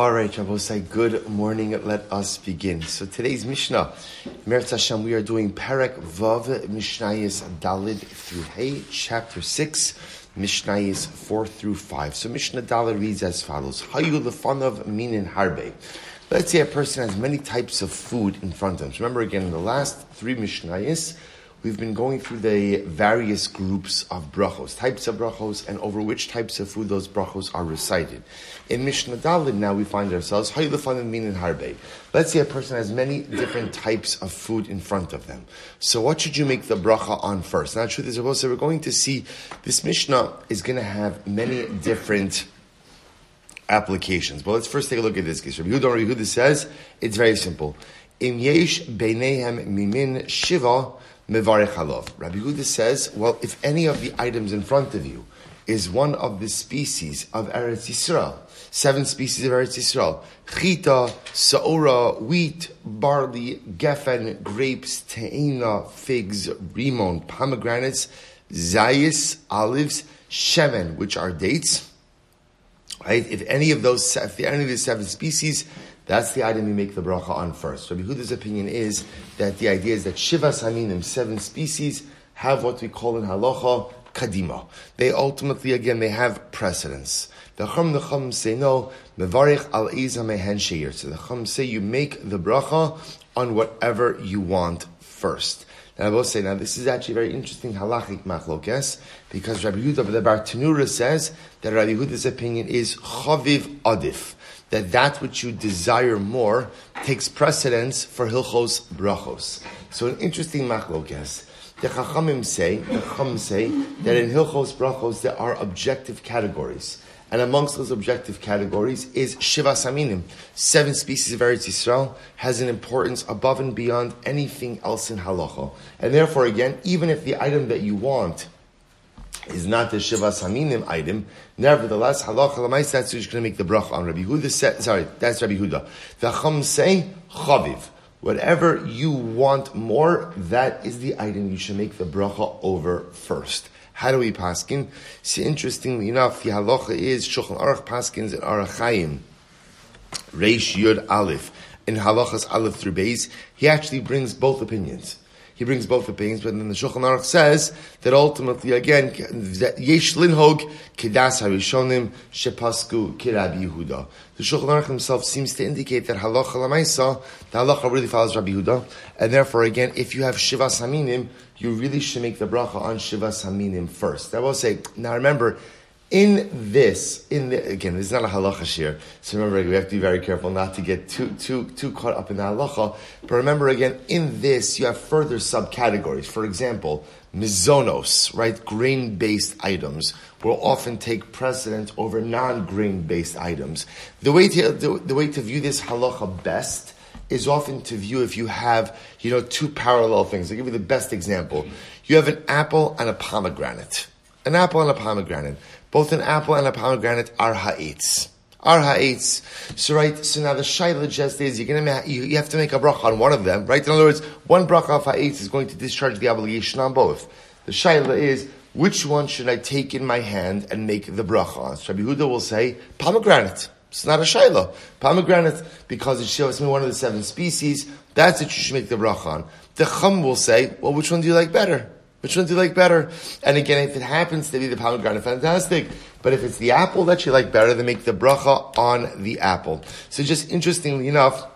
All right, Rabbosai, good morning. Let us begin. So today's Mishnah, Meretz Hashem, we are doing Perek Vav, Mishnayis Dalid through Hey, chapter 6, Mishnayis 4 through 5. So Mishnah Dalid reads as follows, Hayu lefanav minin harbe. Let's say a person has many types of food in front of him. Remember again, in the last three Mishnayis, We've been going through the various groups of brachos, types of brachos, and over which types of food those brachos are recited. In Mishnah Dalid now we find ourselves. Let's say a person has many different types of food in front of them. So what should you make the bracha on first? Now, the truth is, we're going to see this Mishnah is going to have many different applications. But let's first take a look at this case. Rabbi Yehuda, says, it's very simple. Im yesh beinehem mimin shiva mevarech halov. Rabbi Yehuda says, well, if any of the items in front of you is one of the species of Eretz Yisrael, seven species of Eretz Yisrael, chita, saora, wheat, barley, gefen, grapes, teina, figs, rimon, pomegranates, zayis, olives, shemen, which are dates, right? If any of those, if any of the seven species that's the item you make the bracha on first. Rabbi Huda's opinion is that the idea is that Shivas Haminim, seven species, have what we call in halacha kadima. They ultimately, again, they have precedence. The Chum, the Chum say no, mevarich al mehen sheir. So the Chum say you make the bracha on whatever you want first. Now I will say, now this is actually very interesting halachic machlokes, because Rabbi Yehuda, the Bartenura says that Rabbi Yehuda's opinion is chaviv adif that that which you desire more takes precedence for hilchos brachos. So an interesting machlokes. The Chachamim say, the Chachamim say that in hilchos brachos there are objective categories. And amongst those objective categories is Shivas Haminim. Seven species of Eretz Yisrael has an importance above and beyond anything else in halacha. And therefore, again, even if the item that you want is not the Shivas Haminim item. Nevertheless, halacha l'mais, that's who's going to make the bracha on Rabbi Huda. Sorry, that's Rabbi Huda. The Chum say, chaviv. Whatever you want more, that is the item you should make the bracha over first. How do we paskin? See, interestingly enough, the halacha is Shulchan Aruch paskins and Orach Chaim. Reish Yud Aleph. In halachas Aleph through Beis, he actually brings both opinions he brings both opinions, but then the Shulchan Aruch says that ultimately, again, Yesh Linhog Kedas Harishonim Shepasku Kirabi Yehuda. The Shulchan Aruch himself seems to indicate that Halacha Lamaisa, the Halacha really follows Rabbi Yehuda, and therefore, again, if you have Shivas Haminim, you really should make the bracha on Shivas Haminim first. I will say, now remember, in this, in the, again, this is not a halacha shir, so remember, we have to be very careful not to get too, too, too caught up in the halacha. But remember again, in this, you have further subcategories. For example, mizonos, right, grain-based items will often take precedence over non-grain based items. The way to, the, the way to view this halacha best is often to view if you have, you know, two parallel things. I'll give you the best example. You have an apple and a pomegranate. An apple and a pomegranate. Both an apple and a pomegranate are ha'etz. Are ha'etz. So right, so now the shaila just is, you're gonna, you, have to make a bracha on one of them, right? In other words, one bracha of ha'etz is going to discharge the obligation on both. The shaila is, which one should I take in my hand and make the bracha on? So Rabbi Huda will say, pomegranate. It's not a shaila. Pomegranate, because it shows me one of the seven species, that's what you should make the bracha on. The chum will say, well, which one do you like better? Which one do you like better? And again, if it happens to be the pomegranate, fantastic. But if it's the apple that you like better, then make the bracha on the apple. So just interestingly enough,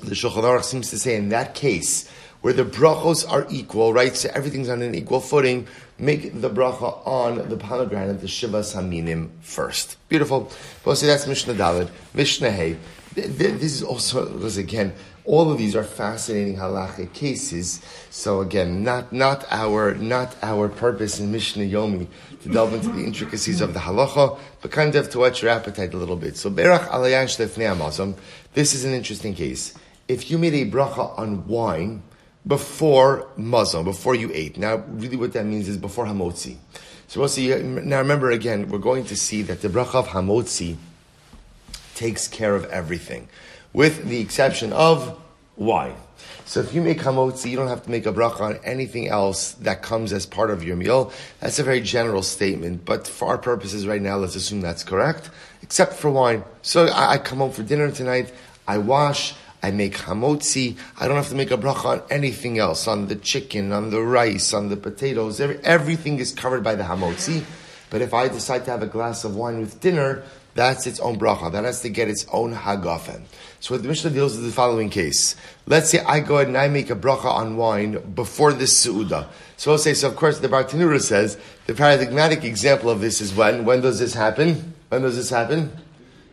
the Shulchan Aruch seems to say in that case, where the brachos are equal, right? So everything's on an equal footing. Make the bracha on the pomegranate, the shivas haminim first. Beautiful. Well, see, that's Mishnah Dalid. Mishnah Hey. This is also, because again, all of these are fascinating halachic cases. So again, not, not our, not our purpose in Mishnah Yomi to delve into the intricacies of the halacha, but kind of to whet your appetite a little bit. So Berach alayan shlefnei. This is an interesting case. If you made a bracha on wine before mazon, before you ate, now really what that means is before hamotzi. So we'll see. Now remember again, we're going to see that the bracha of hamotzi takes care of everything with the exception of wine. So if you make hamotzi, you don't have to make a bracha on anything else that comes as part of your meal. That's a very general statement, but for our purposes right now, let's assume that's correct. except for wine. So I, I come home for dinner tonight, I wash, I make hamotzi. I don't have to make a bracha on anything else, on the chicken, on the rice, on the potatoes. Every, everything is covered by the hamotzi. But if I decide to have a glass of wine with dinner, that's its own bracha. That has to get its own hagafen. So what the Mishnah deals with the following case. Let's say I go and I make a bracha on wine before the su'uda. So I'll say, so of course the Bartenura says, the paradigmatic example of this is when? When does this happen? When does this happen?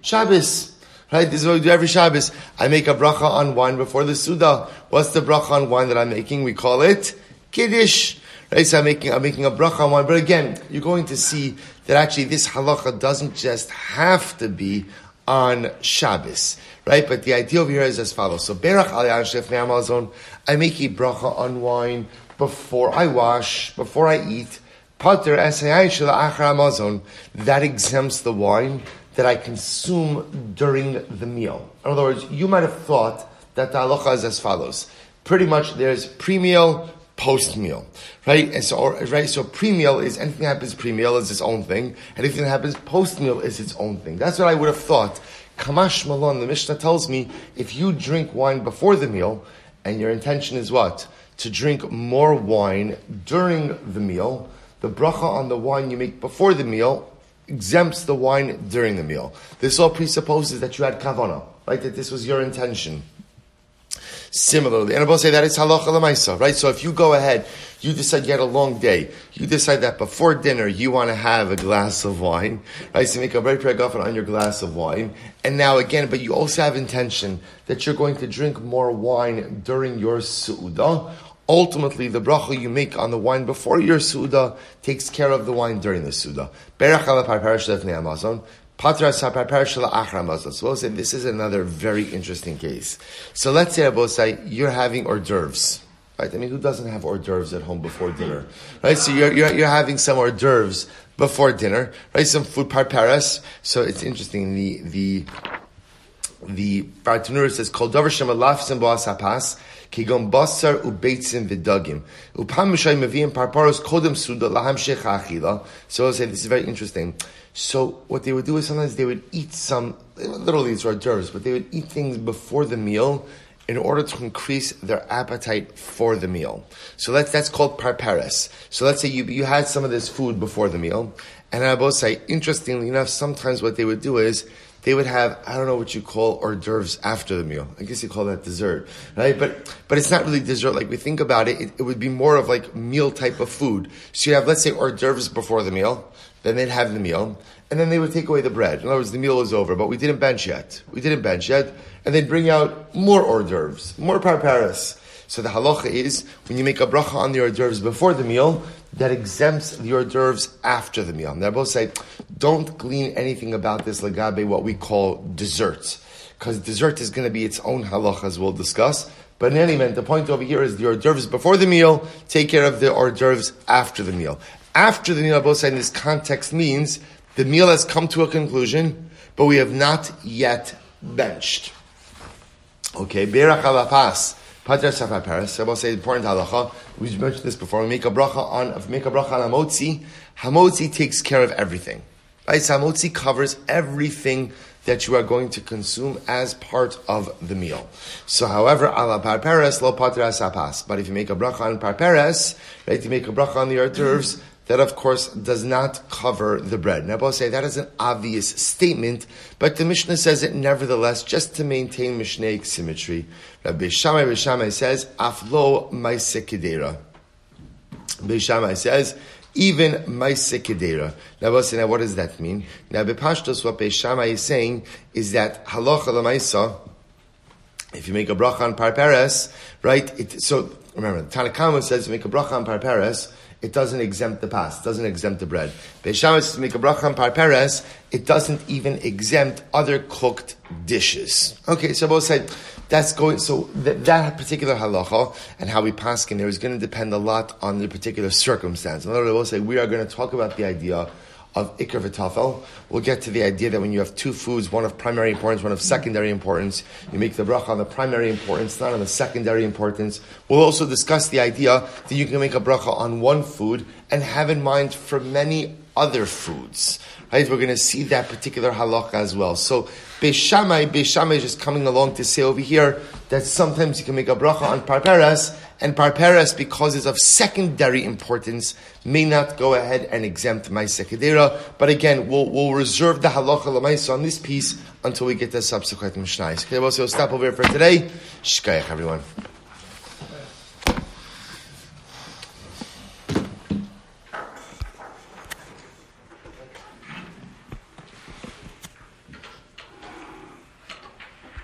Shabbos. Right? This is what we do every Shabbos. I make a bracha on wine before the Suda. What's the bracha on wine that I'm making? We call it Kiddush. Right? So I'm making, I'm making a bracha on wine. But again, you're going to see that actually this halacha doesn't just have to be on Shabbos. Right? But the idea over here is as follows. So, Berach Amazon, I make a bracha on wine before I wash, before I eat. Pater Amazon, that exempts the wine that I consume during the meal. In other words, you might have thought that the halacha is as follows. Pretty much there's pre-meal, post-meal, right? And so, right, so pre-meal is anything that happens pre-meal is its own thing, anything that happens post-meal is its own thing. That's what I would have thought. Kamash Malon, the Mishnah tells me, if you drink wine before the meal, and your intention is what? To drink more wine during the meal, the bracha on the wine you make before the meal exempts the wine during the meal. This all presupposes that you had kavana, right? That this was your intention. Similarly, and I will say that it's halacha lemaisa, right? So if you go ahead, you decide you had a long day, you decide that before dinner you want to have a glass of wine, right? So make a very pregafen on your glass of wine, and now again, but you also have intention that you're going to drink more wine during your suudah ultimately the bracha you make on the wine before your suda takes care of the wine during the suda. So we'll say this is another very interesting case. So let's say Abosai, you're having hors d'oeuvres. Right? I mean, who doesn't have hors d'oeuvres at home before dinner? Right? So you're, you're, you're having some hors d'oeuvres before dinner, right? Some food parparas. So it's interesting. The, the, the Bartenura says, Kol davar shem alaf sim hapas, kigon basar ubeitzim vidagim. Upam mishay meviim parparos kodem suda laham achila. So I'll say, this is very interesting. So what they would do is sometimes they would eat some, literally it's hors d'oeuvres, but they would eat things before the meal in order to increase their appetite for the meal. So that's, that's called parpares. So let's say you, you had some of this food before the meal, and I both say, interestingly enough, sometimes what they would do is, they would have I don't know what you call hors d'oeuvres after the meal. I guess you call that dessert, right? But but it's not really dessert. Like we think about it, it, it would be more of like meal type of food. So you have let's say hors d'oeuvres before the meal, then they'd have the meal, and then they would take away the bread. In other words, the meal is over, but we didn't bench yet. We didn't bench yet, and they'd bring out more hors d'oeuvres, more parparas. So the halacha is when you make a bracha on the hors d'oeuvres before the meal, that exempts the hors d'oeuvres after the meal. And they both say, don't glean anything about this lagabe, what we call desserts. Because dessert is going to be its own halacha, as we'll discuss. But in any event, the point over here is the hors d'oeuvres before the meal, take care of the hors d'oeuvres after the meal. After the meal, both say in this context means the meal has come to a conclusion, but we have not yet benched. Okay, Berach alapas. Pater Safar Paris. I will say important halacha. We mentioned this before. We make a bracha on, make a bracha on hamotzi, hamotzi takes care of everything. Right? So hamotzi covers everything that you are going to consume as part of the meal. So, however, ala parperes lo pater asapas. But if you make a bracha on parperes, right, you make a bracha on the d'oeuvres, that of course does not cover the bread. Now, I'll say that is an obvious statement, but the Mishnah says it nevertheless just to maintain Mishnaic symmetry. Rabbi Shammai says, Aflo Maisekidera. Shammai says, even Maisekidera. Now, I'll say, now what does that mean? Now, Bepashtos, what Shammai is saying is that Halacha Lamaisa, if you make a bracha on parperes, right? It, so remember, Tanakhama says make a bracha on parperes, it doesn't exempt the pas, it doesn't exempt the bread. Beishamas make a bracha on it doesn't even exempt other cooked dishes. Okay, so both said that's going. So that, that particular halacha and how we pass in there is going to depend a lot on the particular circumstance. In other words, we'll say we are going to talk about the idea of Iker V'Tafel. We'll get to the idea that when you have two foods, one of primary importance, one of secondary importance, you make the bracha on the primary importance, not on the secondary importance. We'll also discuss the idea that you can make a bracha on one food and have in mind for many other foods. Right? We're going to see that particular halacha as well. So Beishamai, Beishamai is just coming along to say over here that sometimes you can make a bracha on parperes, and parperes, because it's of secondary importance, may not go ahead and exempt my sekadera. But again, we'll, we'll reserve the halacha lamaisa on this piece until we get to subsequent mishnayos. Okay, well, so we'll stop over here for today. Shkayach, everyone.